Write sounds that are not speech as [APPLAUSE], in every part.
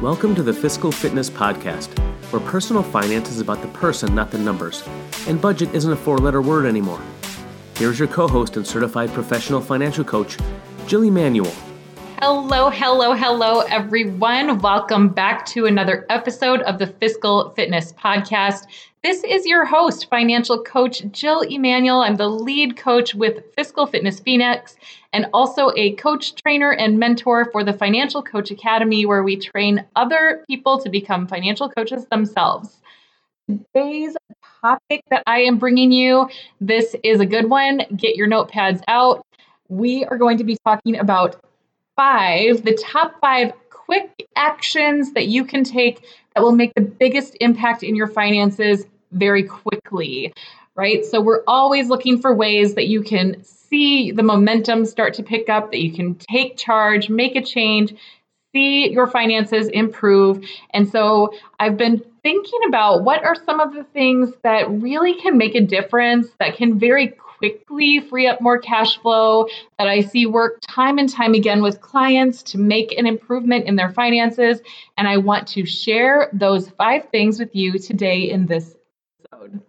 Welcome to the Fiscal Fitness Podcast, where personal finance is about the person, not the numbers, and budget isn't a four letter word anymore. Here's your co host and certified professional financial coach, Jill Emanuel. Hello, hello, hello, everyone. Welcome back to another episode of the Fiscal Fitness Podcast. This is your host, financial coach Jill Emanuel. I'm the lead coach with Fiscal Fitness Phoenix and also a coach, trainer, and mentor for the Financial Coach Academy, where we train other people to become financial coaches themselves. Today's topic that I am bringing you, this is a good one. Get your notepads out. We are going to be talking about five, the top five quick actions that you can take that will make the biggest impact in your finances very quickly, right? So we're always looking for ways that you can see the momentum start to pick up, that you can take charge, make a change, see your finances improve. And so I've been thinking about what are some of the things that really can make a difference, that can very quickly free up more cash flow that I see work time and time again with clients to make an improvement in their finances. And I want to share those five things with you today in this episode.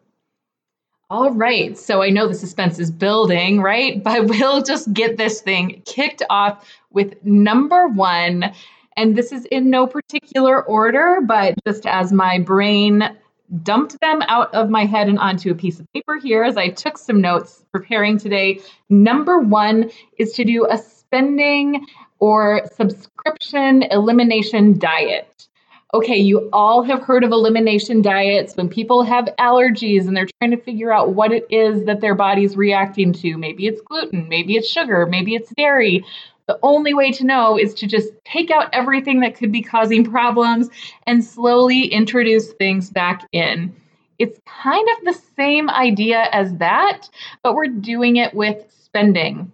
All right, so I know the suspense is building, right? [LAUGHS] But we'll just get this thing kicked off with number one. And this is in no particular order, but just as my brain dumped them out of my head and onto a piece of paper here as I took some notes preparing today. Number one is to do a spending or subscription elimination diet. Okay, you all have heard of elimination diets when people have allergies and they're trying to figure out what it is that their body's reacting to. Maybe it's gluten, maybe it's sugar, maybe it's dairy. The only way to know is to just take out everything that could be causing problems and slowly introduce things back in. It's kind of the same idea as that, but we're doing it with spending.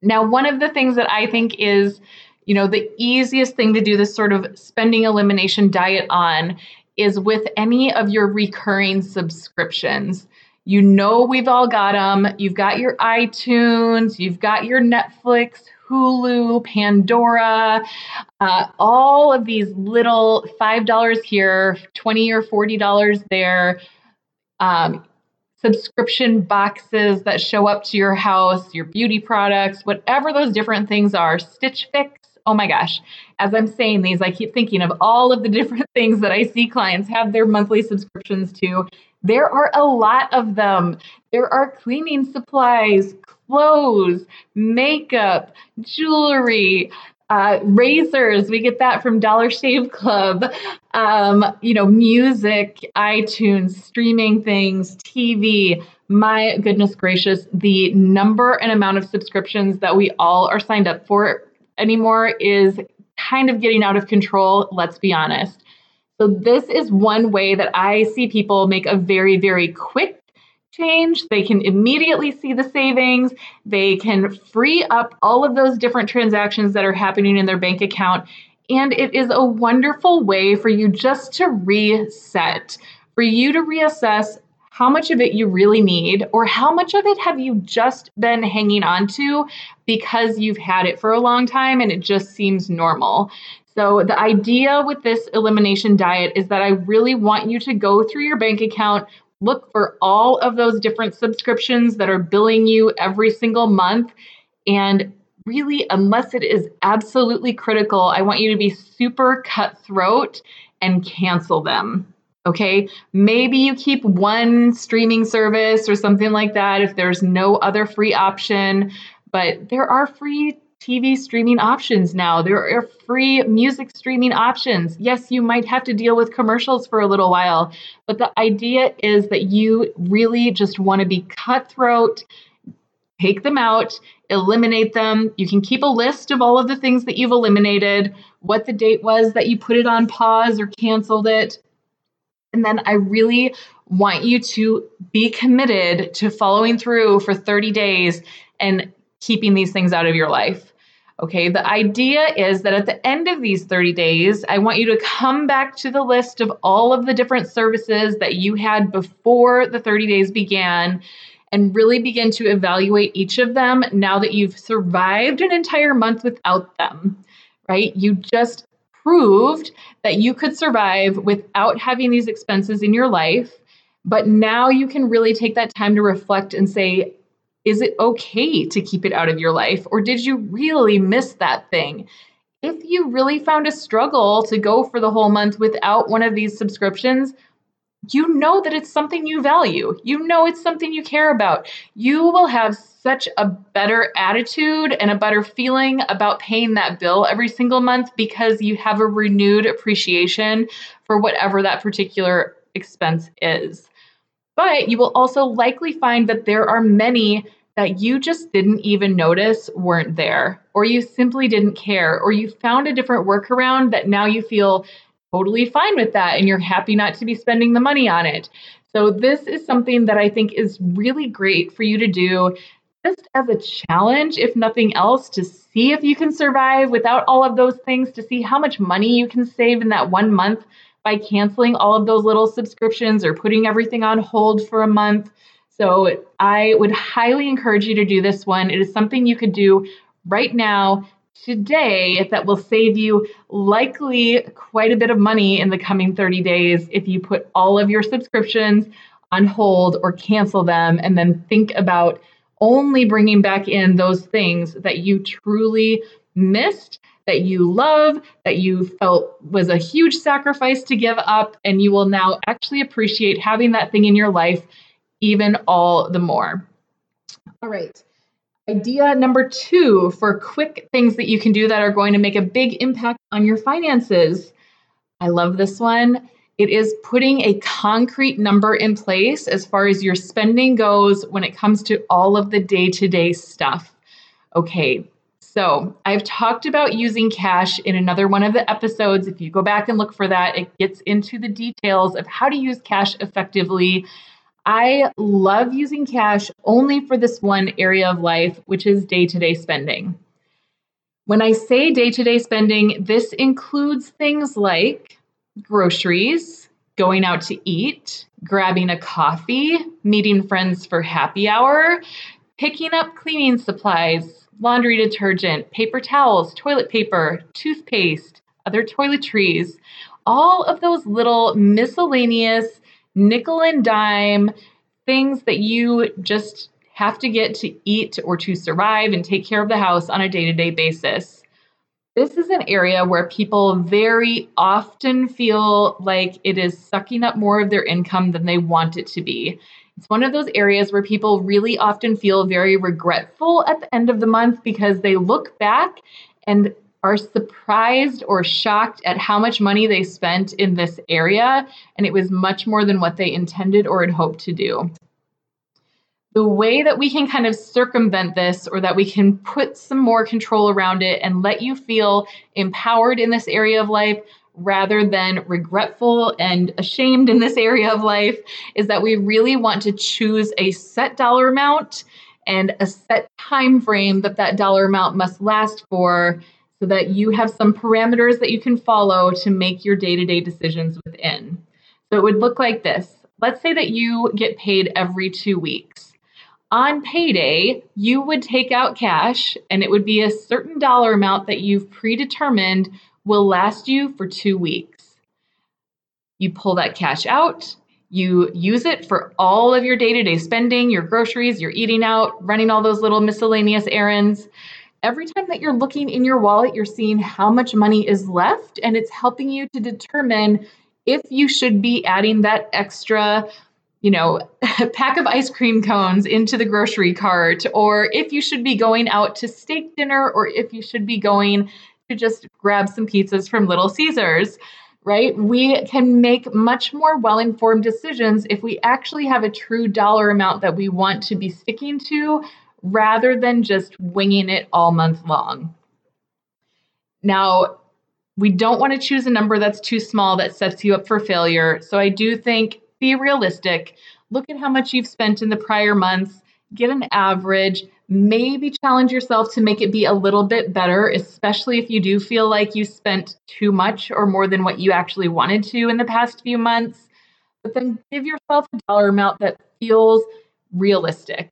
Now, one of the things that I think is, you know, the easiest thing to do this sort of spending elimination diet on is with any of your recurring subscriptions. You know, we've all got them. You've got your iTunes, you've got your Netflix, Hulu, Pandora, uh, all of these little $5 here, 20 or $40 there, um, subscription boxes that show up to your house, your beauty products, whatever those different things are, Stitch Fix. Oh my gosh. As I'm saying these, I keep thinking of all of the different [LAUGHS] things that I see clients have their monthly subscriptions to. There are a lot of them. There are cleaning supplies, clothes, makeup, jewelry, uh, razors. We get that from Dollar Shave Club. Um, you know, music, iTunes, streaming things, TV. My goodness gracious, the number and amount of subscriptions that we all are signed up for anymore is kind of getting out of control. Let's be honest. So, this is one way that I see people make a very, very quick change. They can immediately see the savings. They can free up all of those different transactions that are happening in their bank account. And it is a wonderful way for you just to reset, for you to reassess how much of it you really need, or how much of it have you just been hanging on to because you've had it for a long time and it just seems normal. So, the idea with this elimination diet is that I really want you to go through your bank account look for all of those different subscriptions that are billing you every single month. And really, unless it is absolutely critical, I want you to be super cutthroat and cancel them. Okay. Maybe you keep one streaming service or something like that if there's no other free option, but there are free TV streaming options now. There are free music streaming options. Yes, you might have to deal with commercials for a little while, but the idea is that you really just want to be cutthroat, take them out, eliminate them. You can keep a list of all of the things that you've eliminated, what the date was that you put it on pause or canceled it. And then I really want you to be committed to following through for 30 days and keeping these things out of your life. Okay, the idea is that at the end of these 30 days, I want you to come back to the list of all of the different services that you had before the 30 days began and really begin to evaluate each of them now that you've survived an entire month without them, right? You just proved that you could survive without having these expenses in your life. But now you can really take that time to reflect and say, is it okay to keep it out of your life? Or did you really miss that thing? If you really found a struggle to go for the whole month without one of these subscriptions, you know that it's something you value. You know it's something you care about. You will have such a better attitude and a better feeling about paying that bill every single month because you have a renewed appreciation for whatever that particular expense is. But you will also likely find that there are many that you just didn't even notice weren't there, or you simply didn't care, or you found a different workaround that now you feel totally fine with that and you're happy not to be spending the money on it. So, this is something that I think is really great for you to do just as a challenge, if nothing else, to see if you can survive without all of those things, to see how much money you can save in that one month by canceling all of those little subscriptions or putting everything on hold for a month. So, I would highly encourage you to do this one. It is something you could do right now today that will save you likely quite a bit of money in the coming 30 days if you put all of your subscriptions on hold or cancel them and then think about only bringing back in those things that you truly missed that you love, that you felt was a huge sacrifice to give up, and you will now actually appreciate having that thing in your life even all the more. All right. Idea number two for quick things that you can do that are going to make a big impact on your finances. I love this one. It is putting a concrete number in place as far as your spending goes when it comes to all of the day to day stuff. Okay, so I've talked about using cash in another one of the episodes. If you go back and look for that, it gets into the details of how to use cash effectively I love using cash only for this one area of life, which is day to day spending. When I say day to day spending, this includes things like groceries, going out to eat, grabbing a coffee, meeting friends for happy hour, picking up cleaning supplies, laundry detergent, paper towels, toilet paper, toothpaste, other toiletries, all of those little miscellaneous nickel and dime things that you just have to get to eat or to survive and take care of the house on a day to day basis. This is an area where people very often feel like it is sucking up more of their income than they want it to be. It's one of those areas where people really often feel very regretful at the end of the month because they look back and are surprised or shocked at how much money they spent in this area, and it was much more than what they intended or had hoped to do. The way that we can kind of circumvent this or that we can put some more control around it and let you feel empowered in this area of life rather than regretful and ashamed in this area of life is that we really want to choose a set dollar amount and a set time frame that that dollar amount must last for so that you have some parameters that you can follow to make your day to day decisions within. So it would look like this. Let's say that you get paid every two weeks. On payday, you would take out cash and it would be a certain dollar amount that you've predetermined will last you for two weeks. You pull that cash out, you use it for all of your day to day spending, your groceries, your eating out, running all those little miscellaneous errands every time that you're looking in your wallet, you're seeing how much money is left, and it's helping you to determine if you should be adding that extra you know, [LAUGHS] pack of ice cream cones into the grocery cart, or if you should be going out to steak dinner, or if you should be going to just grab some pizzas from Little Caesars, right? We can make much more well informed decisions if we actually have a true dollar amount that we want to be sticking to rather than just winging it all month long. Now, we don't want to choose a number that's too small that sets you up for failure. So I do think be realistic. Look at how much you've spent in the prior months, get an average, maybe challenge yourself to make it be a little bit better, especially if you do feel like you spent too much or more than what you actually wanted to in the past few months. But then give yourself a dollar amount that feels realistic.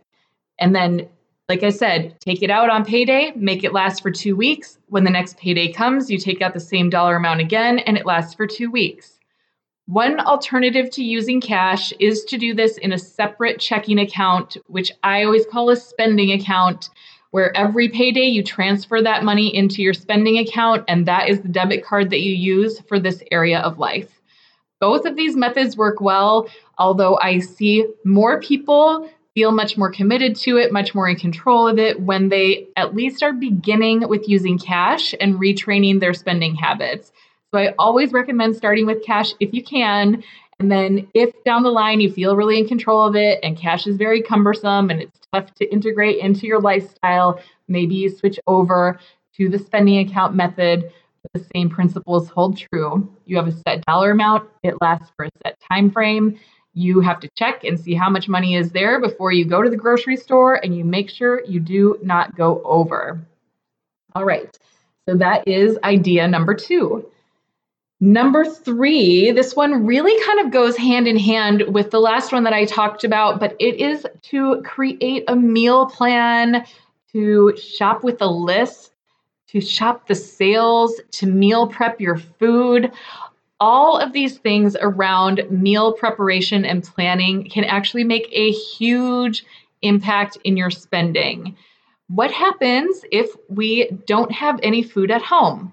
And then Like I said, take it out on payday, make it last for two weeks. When the next payday comes, you take out the same dollar amount again and it lasts for two weeks. One alternative to using cash is to do this in a separate checking account, which I always call a spending account, where every payday you transfer that money into your spending account, and that is the debit card that you use for this area of life. Both of these methods work well, although I see more people feel much more committed to it, much more in control of it when they at least are beginning with using cash and retraining their spending habits. So I always recommend starting with cash if you can. And then if down the line you feel really in control of it and cash is very cumbersome and it's tough to integrate into your lifestyle, maybe you switch over to the spending account method. The same principles hold true. You have a set dollar amount, it lasts for a set time frame. You have to check and see how much money is there before you go to the grocery store and you make sure you do not go over. All right. So that is idea number 2. Number three, this one really kind of goes hand in hand with the last one that I talked about, but it is to create a meal plan, to shop with a list, to shop the sales, to meal prep your food. All of these things around meal preparation and planning can actually make a huge impact in your spending. What happens if we don't have any food at home?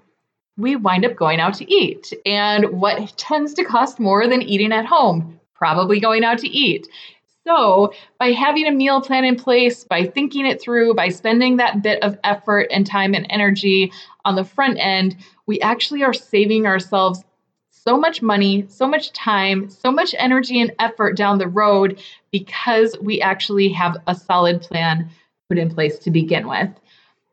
we wind up going out to eat. And what tends to cost more than eating at home? Probably going out to eat. So, by having a meal plan in place, by thinking it through, by spending that bit of effort and time and energy on the front end, we actually are saving ourselves so much money, so much time, so much energy and effort down the road because we actually have a solid plan put in place to begin with.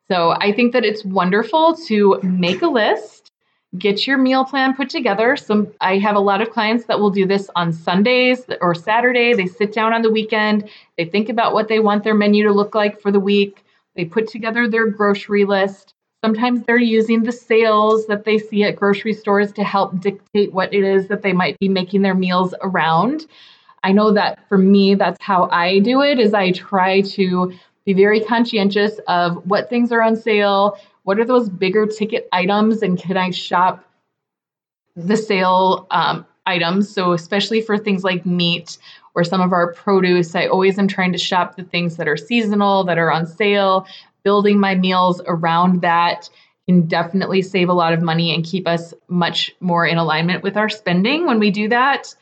So I think that it's wonderful to make a list, get your meal plan put together. Some I have a lot of clients that will do this on Sundays or Saturday. They sit down on the weekend, they think about what they want their menu to look like for the week. They put together their grocery list. Sometimes they're using the sales that they see at grocery stores to help dictate what it is that they might be making their meals around. I know that for me, that's how I do it is I try to be very conscientious of what things are on sale, what are those bigger ticket items, and can I shop the sale um, items? So, especially for things like meat or some of our produce, I always am trying to shop the things that are seasonal, that are on sale, building my meals around that can definitely save a lot of money and keep us much more in alignment with our spending when we do that.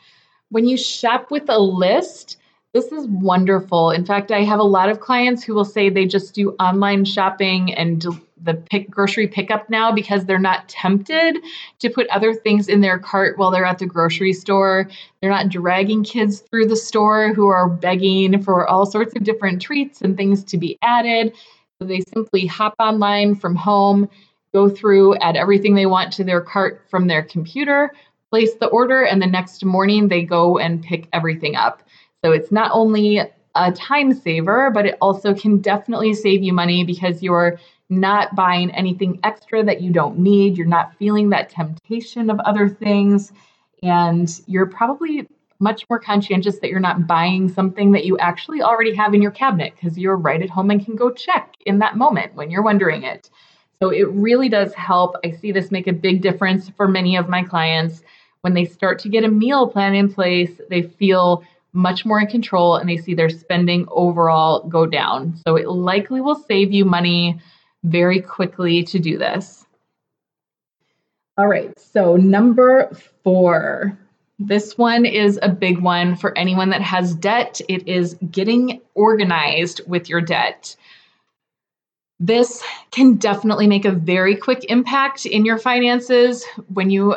When you shop with a list, this is wonderful. In fact, I have a lot of clients who will say they just do online shopping and the pick grocery pickup now because they're not tempted to put other things in their cart while they're at the grocery store. They're not dragging kids through the store who are begging for all sorts of different treats and things to be added. So they simply hop online from home, go through, add everything they want to their cart from their computer, place the order, and the next morning they go and pick everything up. So it's not only a time saver, but it also can definitely save you money because you're not buying anything extra that you don't need. You're not feeling that temptation of other things. And you're probably much more conscientious that you're not buying something that you actually already have in your cabinet because you're right at home and can go check in that moment when you're wondering it. So it really does help. I see this make a big difference for many of my clients. When they start to get a meal plan in place, they feel much more in control and they see their spending overall go down. So it likely will save you money very quickly to do this. All right, so number four. This one is a big one for anyone that has debt. It is getting organized with your debt. This can definitely make a very quick impact in your finances when you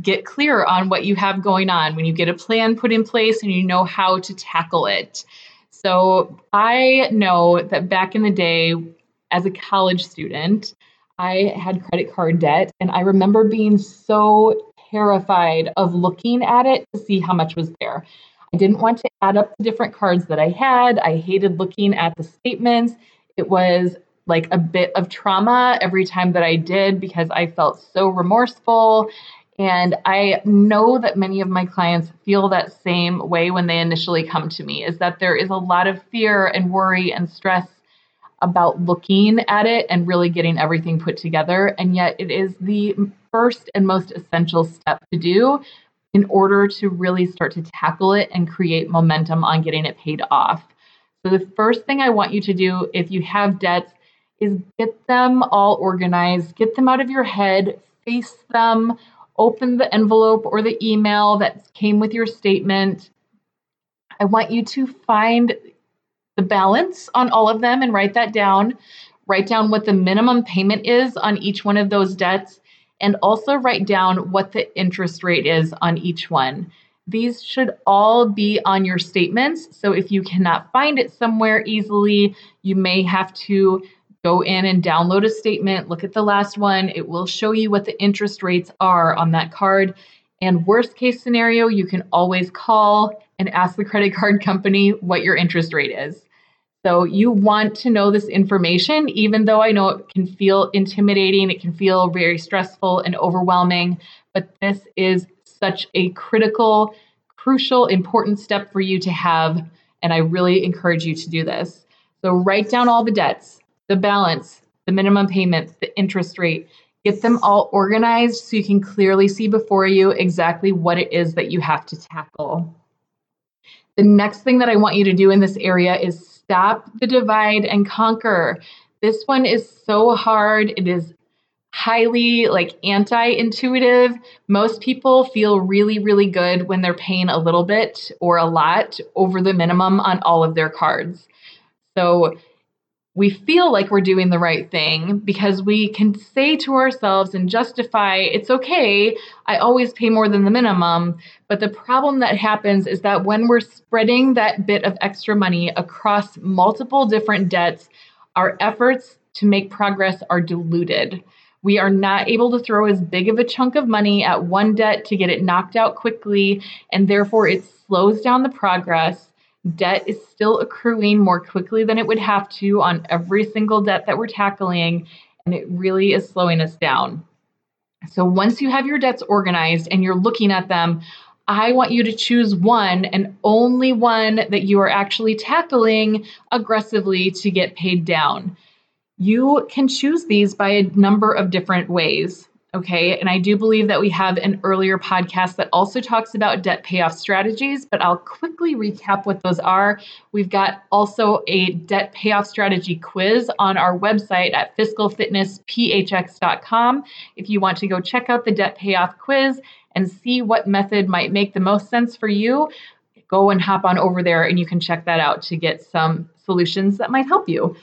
get clear on what you have going on, when you get a plan put in place and you know how to tackle it. So I know that back in the day, as a college student, I had credit card debt, and I remember being so terrified of looking at it to see how much was there. I didn't want to add up the different cards that I had. I hated looking at the statements. It was like a bit of trauma every time that I did because I felt so remorseful and I know that many of my clients feel that same way when they initially come to me is that there is a lot of fear and worry and stress about looking at it and really getting everything put together. And yet, it is the first and most essential step to do in order to really start to tackle it and create momentum on getting it paid off. So, the first thing I want you to do if you have debts is get them all organized, get them out of your head, face them, open the envelope or the email that came with your statement. I want you to find the balance on all of them and write that down. Write down what the minimum payment is on each one of those debts and also write down what the interest rate is on each one. These should all be on your statements. So if you cannot find it somewhere easily, you may have to go in and download a statement, look at the last one. It will show you what the interest rates are on that card. And worst case scenario, you can always call and ask the credit card company what your interest rate is. So you want to know this information, even though I know it can feel intimidating, it can feel very stressful and overwhelming, but this is such a critical, crucial, important step for you to have. And I really encourage you to do this. So write down all the debts, the balance, the minimum payment, the interest rate. Get them all organized so you can clearly see before you exactly what it is that you have to tackle. The next thing that I want you to do in this area is stop the divide and conquer. This one is so hard. It is highly like anti-intuitive. Most people feel really really good when they're paying a little bit or a lot over the minimum on all of their cards. So we feel like we're doing the right thing because we can say to ourselves and justify it's okay, I always pay more than the minimum. But the problem that happens is that when we're spreading that bit of extra money across multiple different debts, our efforts to make progress are diluted. We are not able to throw as big of a chunk of money at one debt to get it knocked out quickly, and therefore it slows down the progress debt is still accruing more quickly than it would have to on every single debt that we're tackling, and it really is slowing us down. So once you have your debts organized and you're looking at them, I want you to choose one and only one that you are actually tackling aggressively to get paid down. You can choose these by a number of different ways. Okay. And I do believe that we have an earlier podcast that also talks about debt payoff strategies, but I'll quickly recap what those are. We've got also a debt payoff strategy quiz on our website at fiscalfitnessphx.com. If you want to go check out the debt payoff quiz and see what method might make the most sense for you, go and hop on over there and you can check that out to get some solutions that might help you.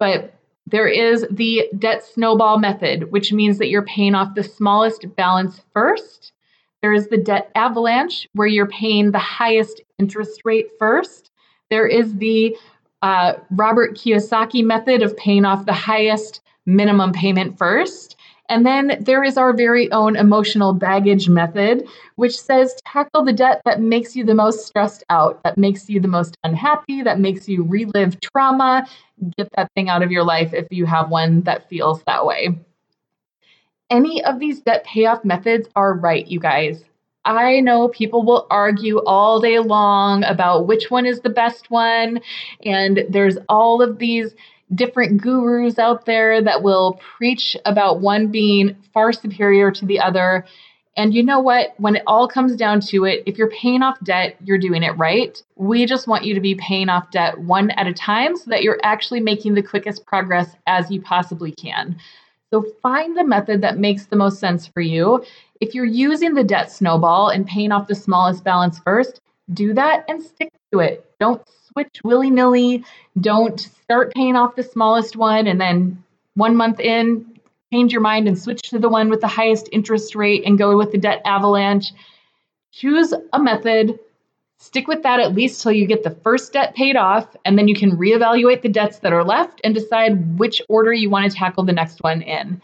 But there is the debt snowball method, which means that you're paying off the smallest balance first. There is the debt avalanche, where you're paying the highest interest rate first. There is the uh, Robert Kiyosaki method of paying off the highest minimum payment first. And then there is our very own emotional baggage method, which says tackle the debt that makes you the most stressed out, that makes you the most unhappy, that makes you relive trauma. Get that thing out of your life if you have one that feels that way. Any of these debt payoff methods are right, you guys. I know people will argue all day long about which one is the best one, and there's all of these different gurus out there that will preach about one being far superior to the other. And you know what? When it all comes down to it, if you're paying off debt, you're doing it right. We just want you to be paying off debt one at a time so that you're actually making the quickest progress as you possibly can. So find the method that makes the most sense for you. If you're using the debt snowball and paying off the smallest balance first, do that and stick to it. Don't switch willy nilly. Don't start paying off the smallest one and then one month in, change your mind and switch to the one with the highest interest rate and go with the debt avalanche. Choose a method, stick with that at least till you get the first debt paid off, and then you can reevaluate the debts that are left and decide which order you want to tackle the next one in.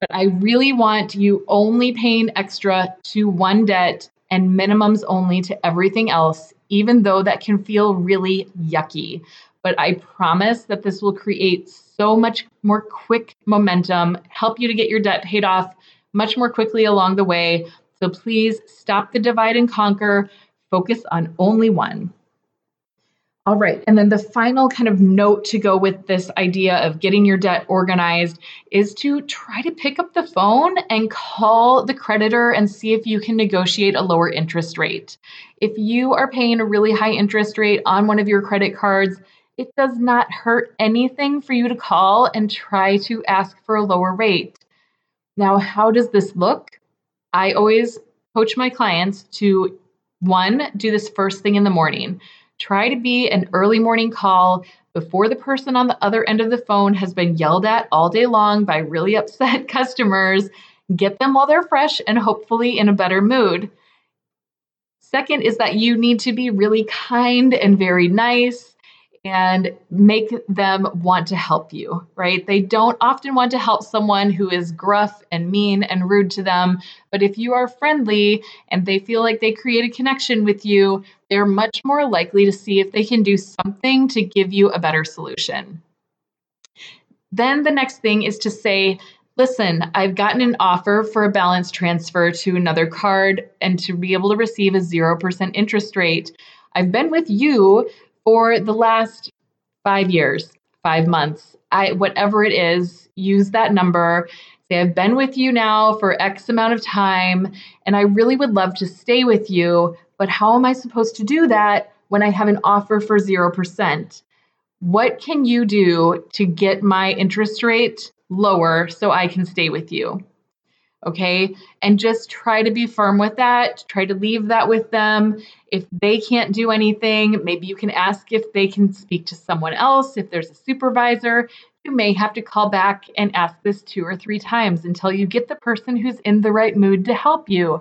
But I really want you only paying extra to one debt and minimums only to everything else even though that can feel really yucky. But I promise that this will create so much more quick momentum, help you to get your debt paid off much more quickly along the way. So please stop the divide and conquer, focus on only one. All right. And then the final kind of note to go with this idea of getting your debt organized is to try to pick up the phone and call the creditor and see if you can negotiate a lower interest rate. If you are paying a really high interest rate on one of your credit cards, it does not hurt anything for you to call and try to ask for a lower rate. Now, how does this look? I always coach my clients to one, do this first thing in the morning. Try to be an early morning call before the person on the other end of the phone has been yelled at all day long by really [LAUGHS] upset customers. Get them while they're fresh and hopefully in a better mood. Second is that you need to be really kind and very nice and make them want to help you, right? They don't often want to help someone who is gruff and mean and rude to them. But if you are friendly and they feel like they create a connection with you, they're much more likely to see if they can do something to give you a better solution. Then the next thing is to say, listen, I've gotten an offer for a balance transfer to another card and to be able to receive a 0% interest rate. I've been with you for the last five years, five months, I whatever it is, use that number. Say, I've been with you now for X amount of time, and I really would love to stay with you, but how am I supposed to do that when I have an offer for 0%? What can you do to get my interest rate lower so I can stay with you? Okay. And just try to be firm with that. Try to leave that with them. If they can't do anything, maybe you can ask if they can speak to someone else. If there's a supervisor, you may have to call back and ask this two or three times until you get the person who's in the right mood to help you.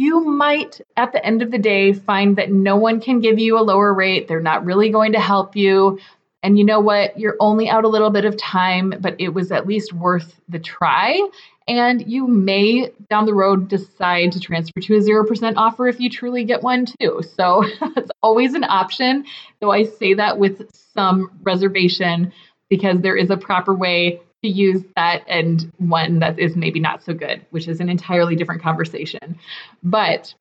You might, at the end of the day, find that no one can give you a lower rate. They're not really going to help you. And you know what? You're only out a little bit of time, but it was at least worth the try. And you may down the road decide to transfer to a 0% offer if you truly get one too. So [LAUGHS] it's always an option, though I say that with some reservation because there is a proper way to use that and one that is maybe not so good, which is an entirely different conversation. But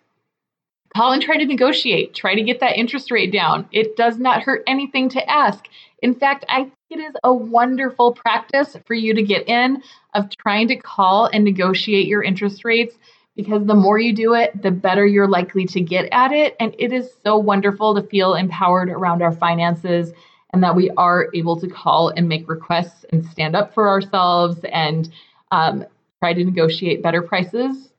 call and try to negotiate, try to get that interest rate down. It does not hurt anything to ask. In fact, I think it is a wonderful practice for you to get in of trying to call and negotiate your interest rates because the more you do it, the better you're likely to get at it. And it is so wonderful to feel empowered around our finances and that we are able to call and make requests and stand up for ourselves and um, try to negotiate better prices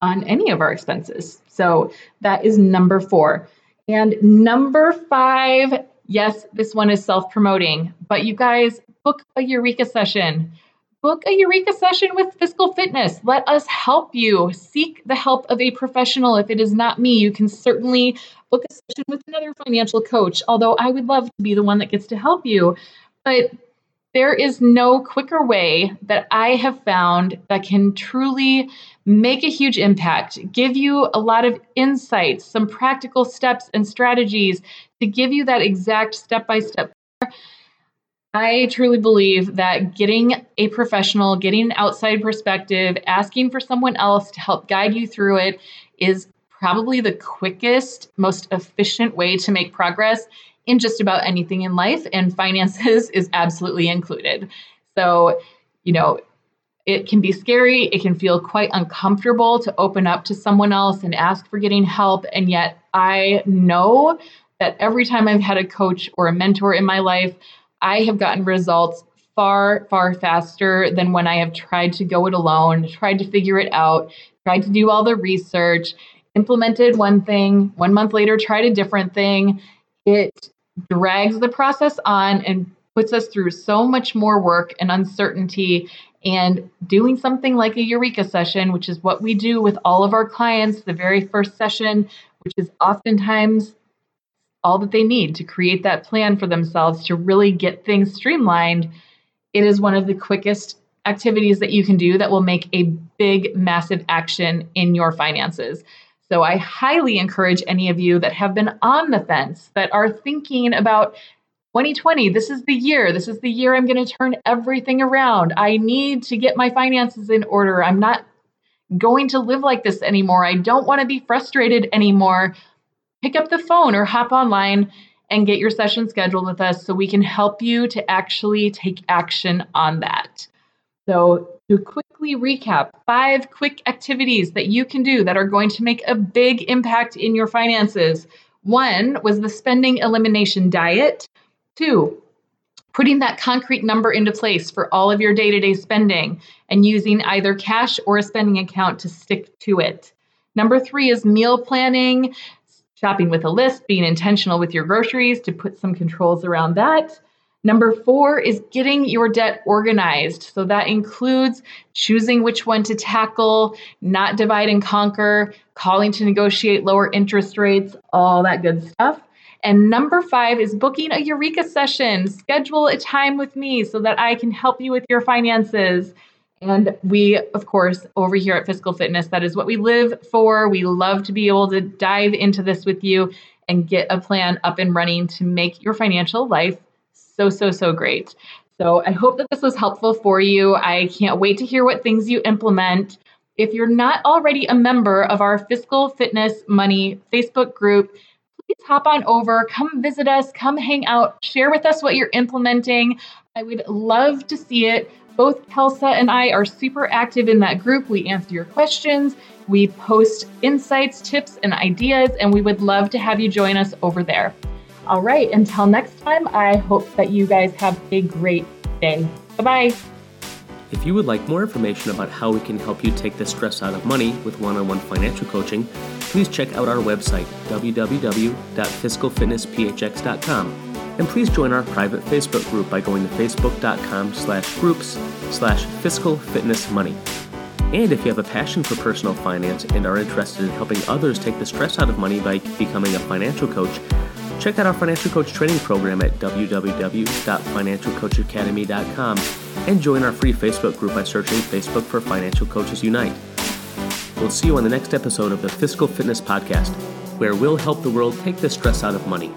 on any of our expenses. So that is number four. And number five Yes, this one is self promoting, but you guys book a Eureka session. Book a Eureka session with Fiscal Fitness. Let us help you. Seek the help of a professional. If it is not me, you can certainly book a session with another financial coach, although I would love to be the one that gets to help you. But there is no quicker way that I have found that can truly make a huge impact, give you a lot of insights, some practical steps and strategies to give you that exact step by step. I truly believe that getting a professional, getting an outside perspective, asking for someone else to help guide you through it is probably the quickest, most efficient way to make progress in just about anything in life, and finances [LAUGHS] is absolutely included. So, you know, it can be scary. It can feel quite uncomfortable to open up to someone else and ask for getting help. And yet, I know that every time I've had a coach or a mentor in my life, I have gotten results far, far faster than when I have tried to go it alone, tried to figure it out, tried to do all the research, implemented one thing, one month later, tried a different thing. It drags the process on and puts us through so much more work and uncertainty. And doing something like a Eureka session, which is what we do with all of our clients, the very first session, which is oftentimes all that they need to create that plan for themselves to really get things streamlined, it is one of the quickest activities that you can do that will make a big, massive action in your finances. So I highly encourage any of you that have been on the fence, that are thinking about 2020, this is the year. This is the year I'm going to turn everything around. I need to get my finances in order. I'm not going to live like this anymore. I don't want to be frustrated anymore. Pick up the phone or hop online and get your session scheduled with us so we can help you to actually take action on that. So, to quickly recap, five quick activities that you can do that are going to make a big impact in your finances. One was the spending elimination diet. Two, putting that concrete number into place for all of your day to day spending and using either cash or a spending account to stick to it. Number three is meal planning, shopping with a list, being intentional with your groceries to put some controls around that. Number four is getting your debt organized. So that includes choosing which one to tackle, not divide and conquer, calling to negotiate lower interest rates, all that good stuff. And number five is booking a Eureka session. Schedule a time with me so that I can help you with your finances. And we, of course, over here at Fiscal Fitness, that is what we live for. We love to be able to dive into this with you and get a plan up and running to make your financial life so, so, so great. So I hope that this was helpful for you. I can't wait to hear what things you implement. If you're not already a member of our Fiscal Fitness Money Facebook group, please hop on over, come visit us, come hang out, share with us what you're implementing. I would love to see it. Both Kelsa and I are super active in that group. We answer your questions, we post insights, tips, and ideas, and we would love to have you join us over there. All right, until next time, I hope that you guys have a great day. Bye bye. If you would like more information about how we can help you take the stress out of money with one on one financial coaching, please check out our website, www.fiscalfitnessphx.com. And please join our private Facebook group by going to facebook.com slash groups slash fiscal fitness money. And if you have a passion for personal finance and are interested in helping others take the stress out of money by becoming a financial coach, Check out our financial coach training program at www.financialcoachacademy.com and join our free Facebook group by searching Facebook for Financial Coaches Unite. We'll see you on the next episode of the Fiscal Fitness Podcast, where we'll help the world take the stress out of money.